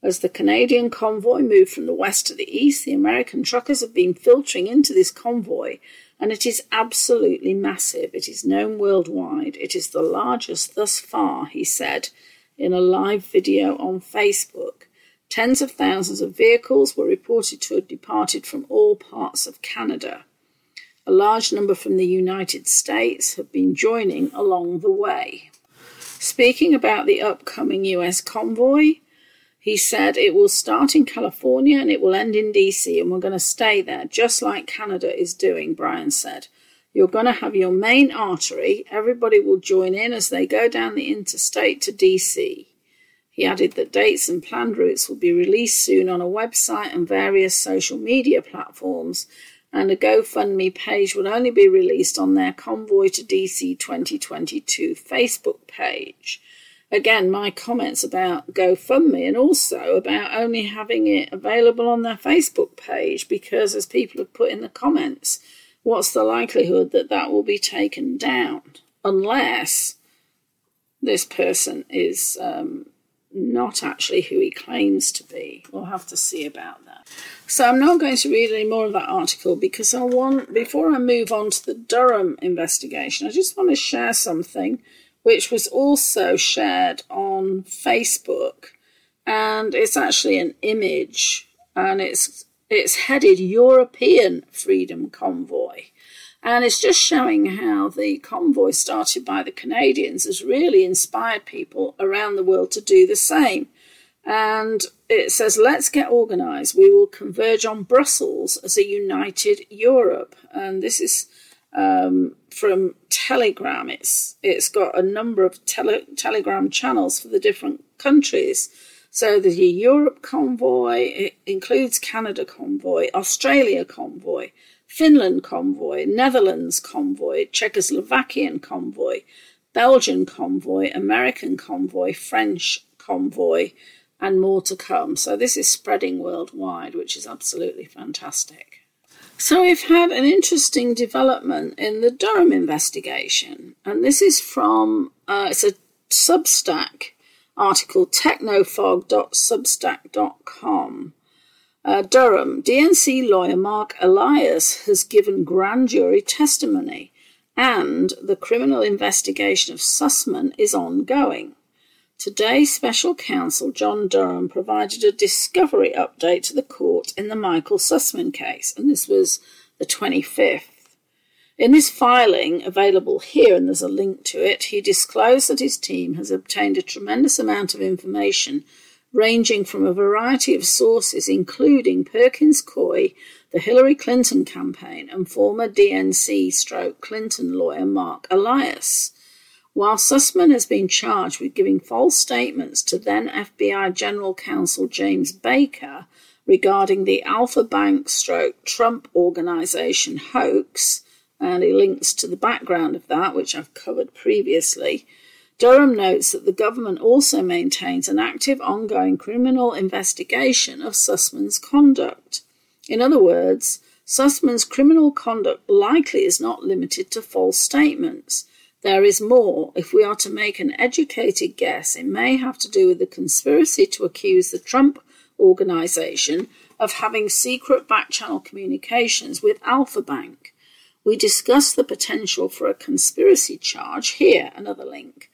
As the Canadian convoy moved from the west to the east, the American truckers have been filtering into this convoy, and it is absolutely massive. It is known worldwide. It is the largest thus far, he said in a live video on Facebook. Tens of thousands of vehicles were reported to have departed from all parts of Canada. A large number from the United States have been joining along the way. Speaking about the upcoming US convoy, he said it will start in California and it will end in DC, and we're going to stay there, just like Canada is doing, Brian said. You're going to have your main artery, everybody will join in as they go down the interstate to DC. He added that dates and planned routes will be released soon on a website and various social media platforms, and a GoFundMe page will only be released on their Convoy to DC 2022 Facebook page. Again, my comments about GoFundMe and also about only having it available on their Facebook page because, as people have put in the comments, what's the likelihood that that will be taken down? Unless this person is um, not actually who he claims to be. We'll have to see about that. So I'm not going to read any more of that article because I want, before I move on to the Durham investigation, I just want to share something which was also shared on Facebook. And it's actually an image and it's it's headed European Freedom Convoy. And it's just showing how the convoy started by the Canadians has really inspired people around the world to do the same. And it says, let's get organised. We will converge on Brussels as a united Europe. And this is um, from Telegram. It's it's got a number of tele- Telegram channels for the different countries. So the Europe convoy it includes Canada convoy, Australia convoy, Finland convoy, Netherlands convoy, Czechoslovakian convoy, Belgian convoy, American convoy, French convoy, and more to come. So this is spreading worldwide, which is absolutely fantastic. So we've had an interesting development in the Durham investigation, and this is from uh, it's a Substack article, technofog.substack.com. Uh, Durham, DNC lawyer Marc Elias has given grand jury testimony, and the criminal investigation of Sussmann is ongoing. Today, special counsel John Durham provided a discovery update to the court in the Michael Sussmann case, and this was the 25th. In this filing, available here, and there's a link to it, he disclosed that his team has obtained a tremendous amount of information ranging from a variety of sources, including Perkins Coie, the Hillary Clinton campaign, and former DNC stroke Clinton lawyer Marc Elias. While Sussmann has been charged with giving false statements to then FBI General Counsel James Baker regarding the Alfa Bank stroke Trump organization hoax, and he links to the background of that, which I've covered previously, Durham notes that the government also maintains an active ongoing criminal investigation of Sussmann's conduct. In other words, Sussmann's criminal conduct likely is not limited to false statements. There is more. If we are to make an educated guess, it may have to do with the conspiracy to accuse the Trump organization of having secret backchannel communications with Alfa Bank. We discuss the potential for a conspiracy charge here, another link.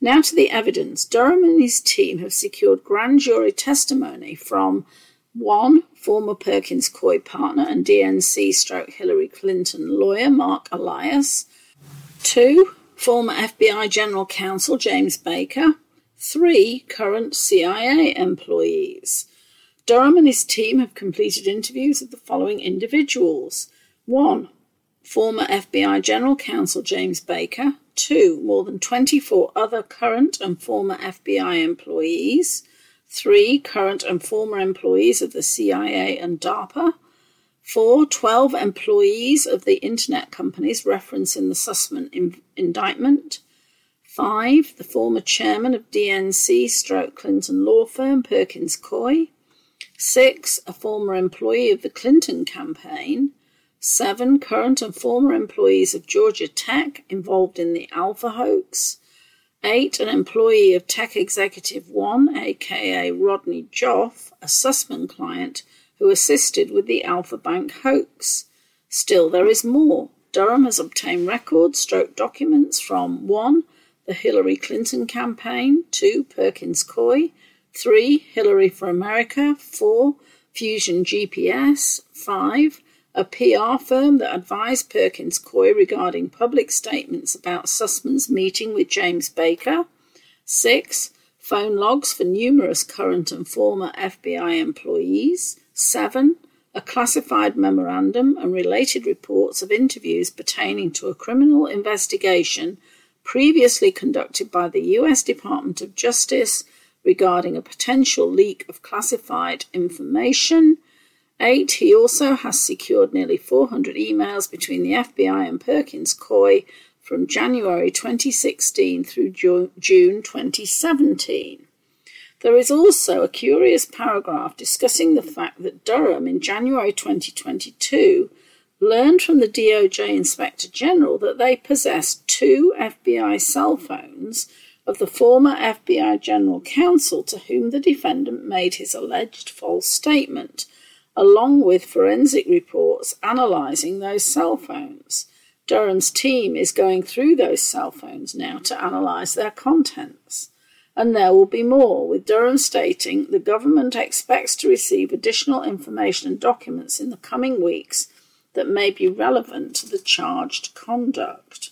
Now to the evidence. Durham and his team have secured grand jury testimony from one, former Perkins Coie partner and DNC stroke Hillary Clinton lawyer Marc Elias, two, former FBI General Counsel James Baker, three, current CIA employees. Durham and his team have completed interviews of the following individuals. One, former FBI General Counsel James Baker, Two, more than 24 other current and former FBI employees. Three, current and former employees of the CIA and DARPA. Four, 12 employees of the internet companies referenced in the Sussmann in- indictment. Five, the former chairman of DNC stroke Clinton law firm Perkins Coie. Six, a former employee of the Clinton campaign. Seven current and former employees of Georgia Tech involved in the Alfa hoax. Eight, an employee of Tech Executive One, aka Rodney Joffe, a Sussmann client who assisted with the Alfa Bank hoax. Still, there is more. Durham has obtained records, stroke documents from 1. The Hillary Clinton campaign, 2. Perkins Coie, 3. Hillary for America, 4. Fusion GPS, 5 a PR firm that advised Perkins Coie regarding public statements about Sussmann's meeting with James Baker. Six, phone logs for numerous current and former FBI employees. Seven, a classified memorandum and related reports of interviews pertaining to a criminal investigation previously conducted by the U.S. Department of Justice regarding a potential leak of classified information. Eight, he also has secured nearly 400 emails between the FBI and Perkins Coie from January 2016 through June 2017. There is also a curious paragraph discussing the fact that Durham in January 2022 learned from the DOJ Inspector General that they possessed two FBI cell phones of the former FBI General Counsel to whom the defendant made his alleged false statement along with forensic reports analysing those cell phones. Durham's team is going through those cell phones now to analyse their contents. And there will be more, with Durham stating the government expects to receive additional information and documents in the coming weeks that may be relevant to the charged conduct.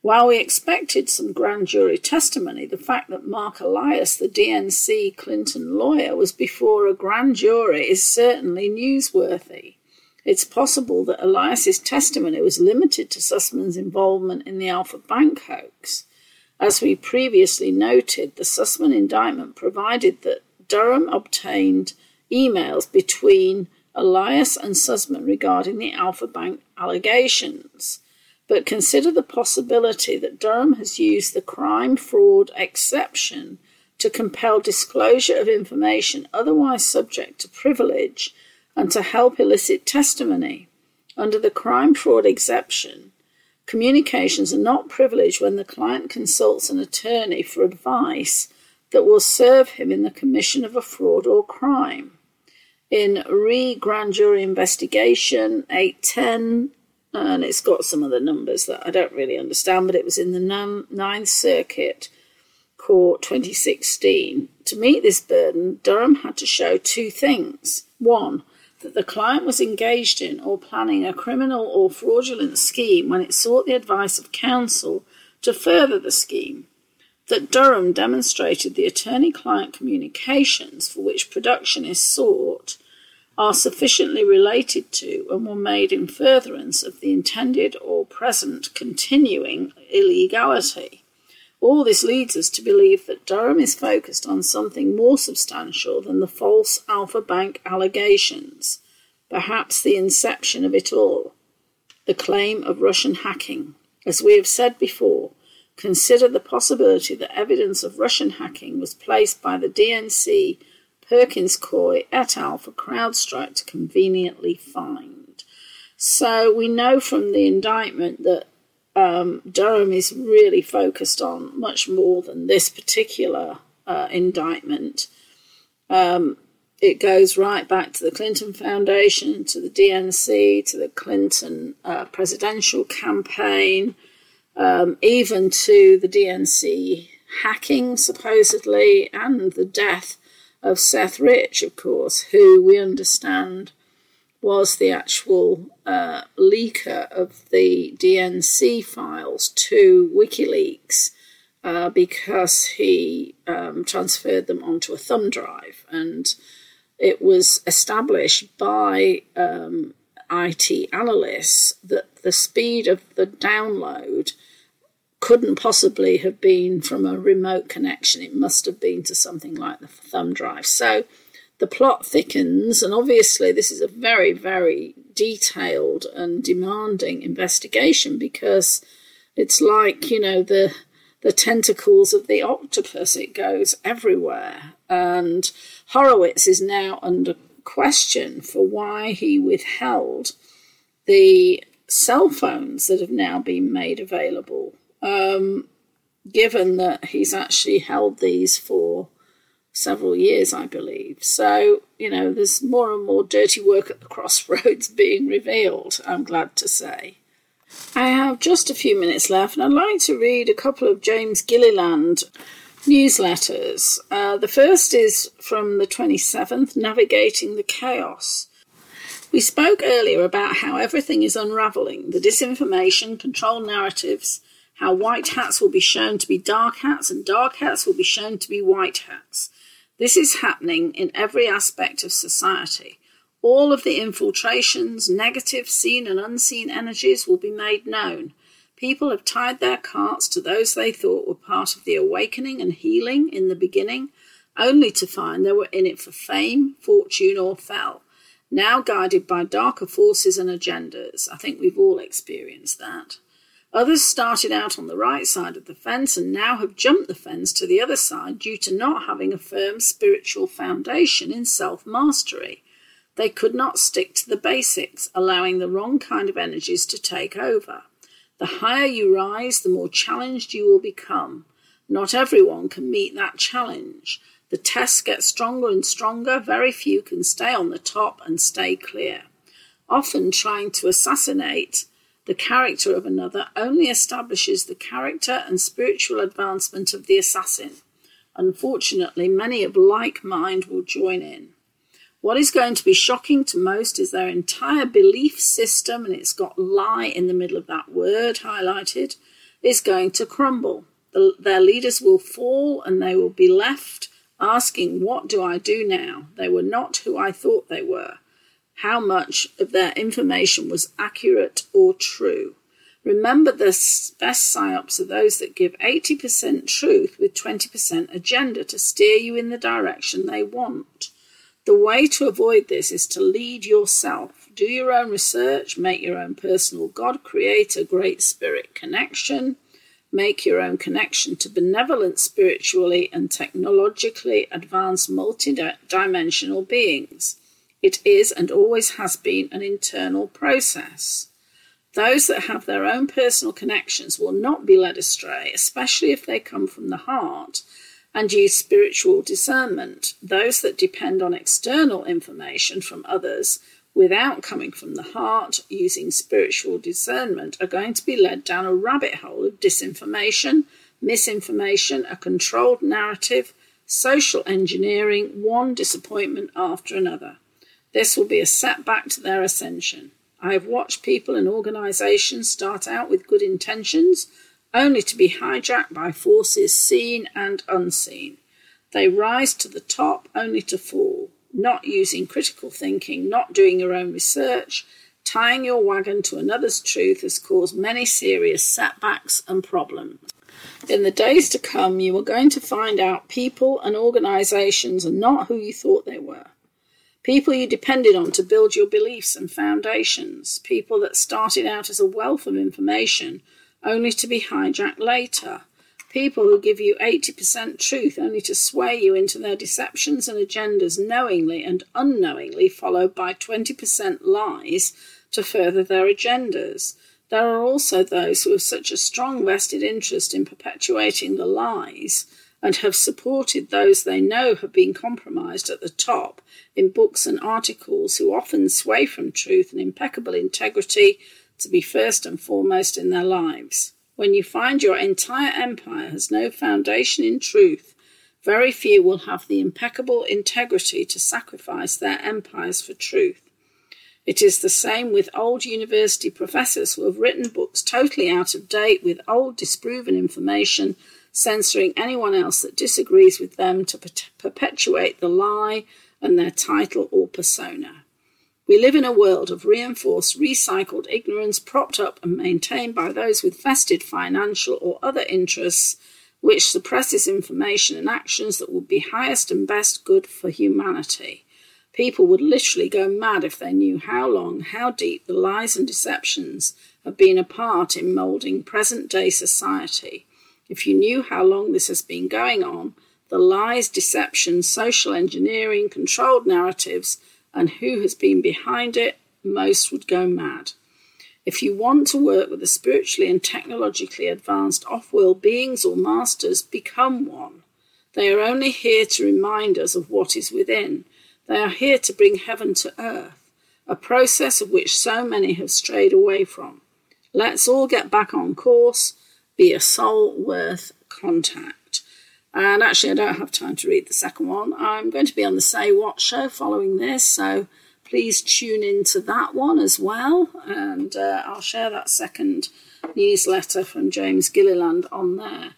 While we expected some grand jury testimony, the fact that Marc Elias, the DNC Clinton lawyer, was before a grand jury is certainly newsworthy. It's possible that Elias's testimony was limited to Sussmann's involvement in the Alfa Bank hoax. As we previously noted, the Sussmann indictment provided that Durham obtained emails between Elias and Sussmann regarding the Alfa Bank allegations. But consider the possibility that Durham has used the crime fraud exception to compel disclosure of information otherwise subject to privilege and to help elicit testimony. Under the crime fraud exception, communications are not privileged when the client consults an attorney for advice that will serve him in the commission of a fraud or crime. In re grand jury investigation 810, and it's got some of the numbers that I don't really understand, but it was in the Ninth Circuit Court 2016. To meet this burden, Durham had to show two things. One, that the client was engaged in or planning a criminal or fraudulent scheme when it sought the advice of counsel to further the scheme, that Durham demonstrated the attorney client communications for which production is sought are sufficiently related to and were made in furtherance of the intended or present continuing illegality. All this leads us to believe that Durham is focused on something more substantial than the false Alfa Bank allegations, perhaps the inception of it all, the claim of Russian hacking. As we have said before, consider the possibility that evidence of Russian hacking was placed by the DNC, Perkins Coie et al. for CrowdStrike to conveniently find. So we know from the indictment that um, Durham is really focused on much more than this particular uh, indictment. Um, it goes right back to the Clinton Foundation, to the DNC, to the Clinton uh, presidential campaign, um, even to the DNC hacking, supposedly, and the death of Seth Rich, of course, who we understand was the actual uh, leaker of the DNC files to WikiLeaks uh, because he um, transferred them onto a thumb drive. And it was established by um, IT analysts that the speed of the download couldn't possibly have been from a remote connection. It must have been to something like the thumb drive. So the plot thickens, and obviously, this is a very, very detailed and demanding investigation because it's like, you know, the the tentacles of the octopus, it goes everywhere. And Horowitz is now under question for why he withheld the cell phones that have now been made available, um, given that he's actually held these for several years, I believe. So, you know, there's more and more dirty work at the crossroads being revealed, I'm glad to say. I have just a few minutes left, and I'd like to read a couple of James Gilliland newsletters. Uh, the first is from the 27th Navigating the Chaos. We spoke earlier about how everything is unravelling the disinformation, control narratives, how white hats will be shown to be dark hats, and dark hats will be shown to be white hats. This is happening in every aspect of society. All of the infiltrations, negative, seen, and unseen energies will be made known. People have tied their carts to those they thought were part of the awakening and healing in the beginning, only to find they were in it for fame, fortune, or fell. Now guided by darker forces and agendas. I think we've all experienced that. Others started out on the right side of the fence and now have jumped the fence to the other side due to not having a firm spiritual foundation in self mastery. They could not stick to the basics, allowing the wrong kind of energies to take over. The higher you rise, the more challenged you will become. Not everyone can meet that challenge. The tests get stronger and stronger. Very few can stay on the top and stay clear. Often trying to assassinate the character of another only establishes the character and spiritual advancement of the assassin. Unfortunately, many of like mind will join in. What is going to be shocking to most is their entire belief system, and it's got lie in the middle of that word highlighted, is going to crumble. The, their leaders will fall and they will be left asking, What do I do now? They were not who I thought they were. How much of their information was accurate or true? Remember, the best psyops are those that give 80% truth with 20% agenda to steer you in the direction they want. The way to avoid this is to lead yourself. Do your own research, make your own personal God, create a great spirit connection, make your own connection to benevolent, spiritually, and technologically advanced multidimensional beings. It is and always has been an internal process. Those that have their own personal connections will not be led astray, especially if they come from the heart and use spiritual discernment. Those that depend on external information from others without coming from the heart, using spiritual discernment, are going to be led down a rabbit hole of disinformation, misinformation, a controlled narrative, social engineering, one disappointment after another. This will be a setback to their ascension. I have watched people and organizations start out with good intentions only to be hijacked by forces seen and unseen. They rise to the top only to fall, not using critical thinking, not doing your own research. Tying your wagon to another's truth has caused many serious setbacks and problems. In the days to come, you are going to find out people and organizations are not who you thought they were. People you depended on to build your beliefs and foundations. People that started out as a wealth of information only to be hijacked later. People who give you 80% truth only to sway you into their deceptions and agendas knowingly and unknowingly, followed by 20% lies to further their agendas. There are also those who have such a strong vested interest in perpetuating the lies and have supported those they know have been compromised at the top in books and articles who often sway from truth and impeccable integrity to be first and foremost in their lives. When you find your entire empire has no foundation in truth, very few will have the impeccable integrity to sacrifice their empires for truth. It is the same with old university professors who have written books totally out of date with old disproven information, censoring anyone else that disagrees with them to perpetuate the lie and their title or persona. We live in a world of reinforced, recycled ignorance propped up and maintained by those with vested financial or other interests, which suppresses information and actions that would be highest and best good for humanity. People would literally go mad if they knew how long, how deep the lies and deceptions have been a part in moulding present day society. If you knew how long this has been going on, the lies, deception, social engineering, controlled narratives, and who has been behind it, most would go mad. If you want to work with the spiritually and technologically advanced off world beings or masters, become one. They are only here to remind us of what is within. They are here to bring heaven to earth, a process of which so many have strayed away from. Let's all get back on course, be a soul worth contact. And actually, I don't have time to read the second one. I'm going to be on the Say What show following this, so please tune into that one as well. And uh, I'll share that second newsletter from James Gilliland on there.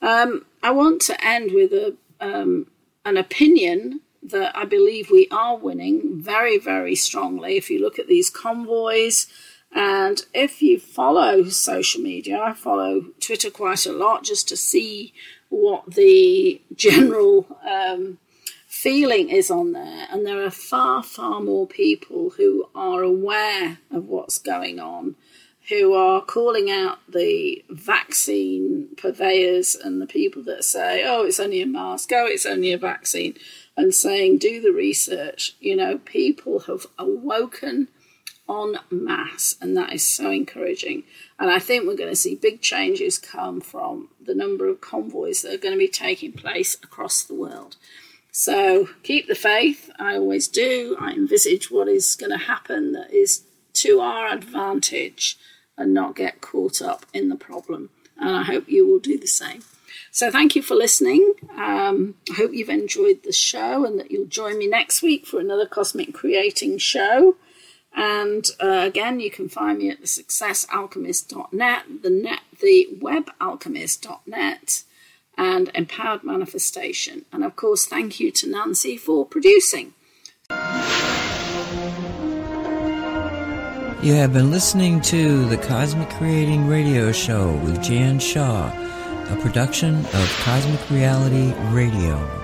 Um, I want to end with a, um, an opinion that I believe we are winning very, very strongly. If you look at these convoys, and if you follow social media, I follow Twitter quite a lot just to see what the general um, feeling is on there, and there are far, far more people who are aware of what's going on, who are calling out the vaccine purveyors and the people that say, oh, it's only a mask, oh, it's only a vaccine, and saying, do the research. You know, people have awoken en masse, and that is so encouraging. And I think we're going to see big changes come from the number of convoys that are going to be taking place across the world. So keep the faith. I always do. I envisage what is going to happen that is to our advantage. and not get caught up in the problem. And I hope you will do the same. So thank you for listening. Um, I hope you've enjoyed the show and that you'll join me next week for another Cosmic Creating show. And uh, again, you can find me at the successalchemist.net, the net, the webalchemist.net, and Empowered Manifestation. And of course, thank you to Nancy for producing. You have been listening to the Cosmic Creating Radio Show with Jan Shaw a production of Cosmic Reality Radio.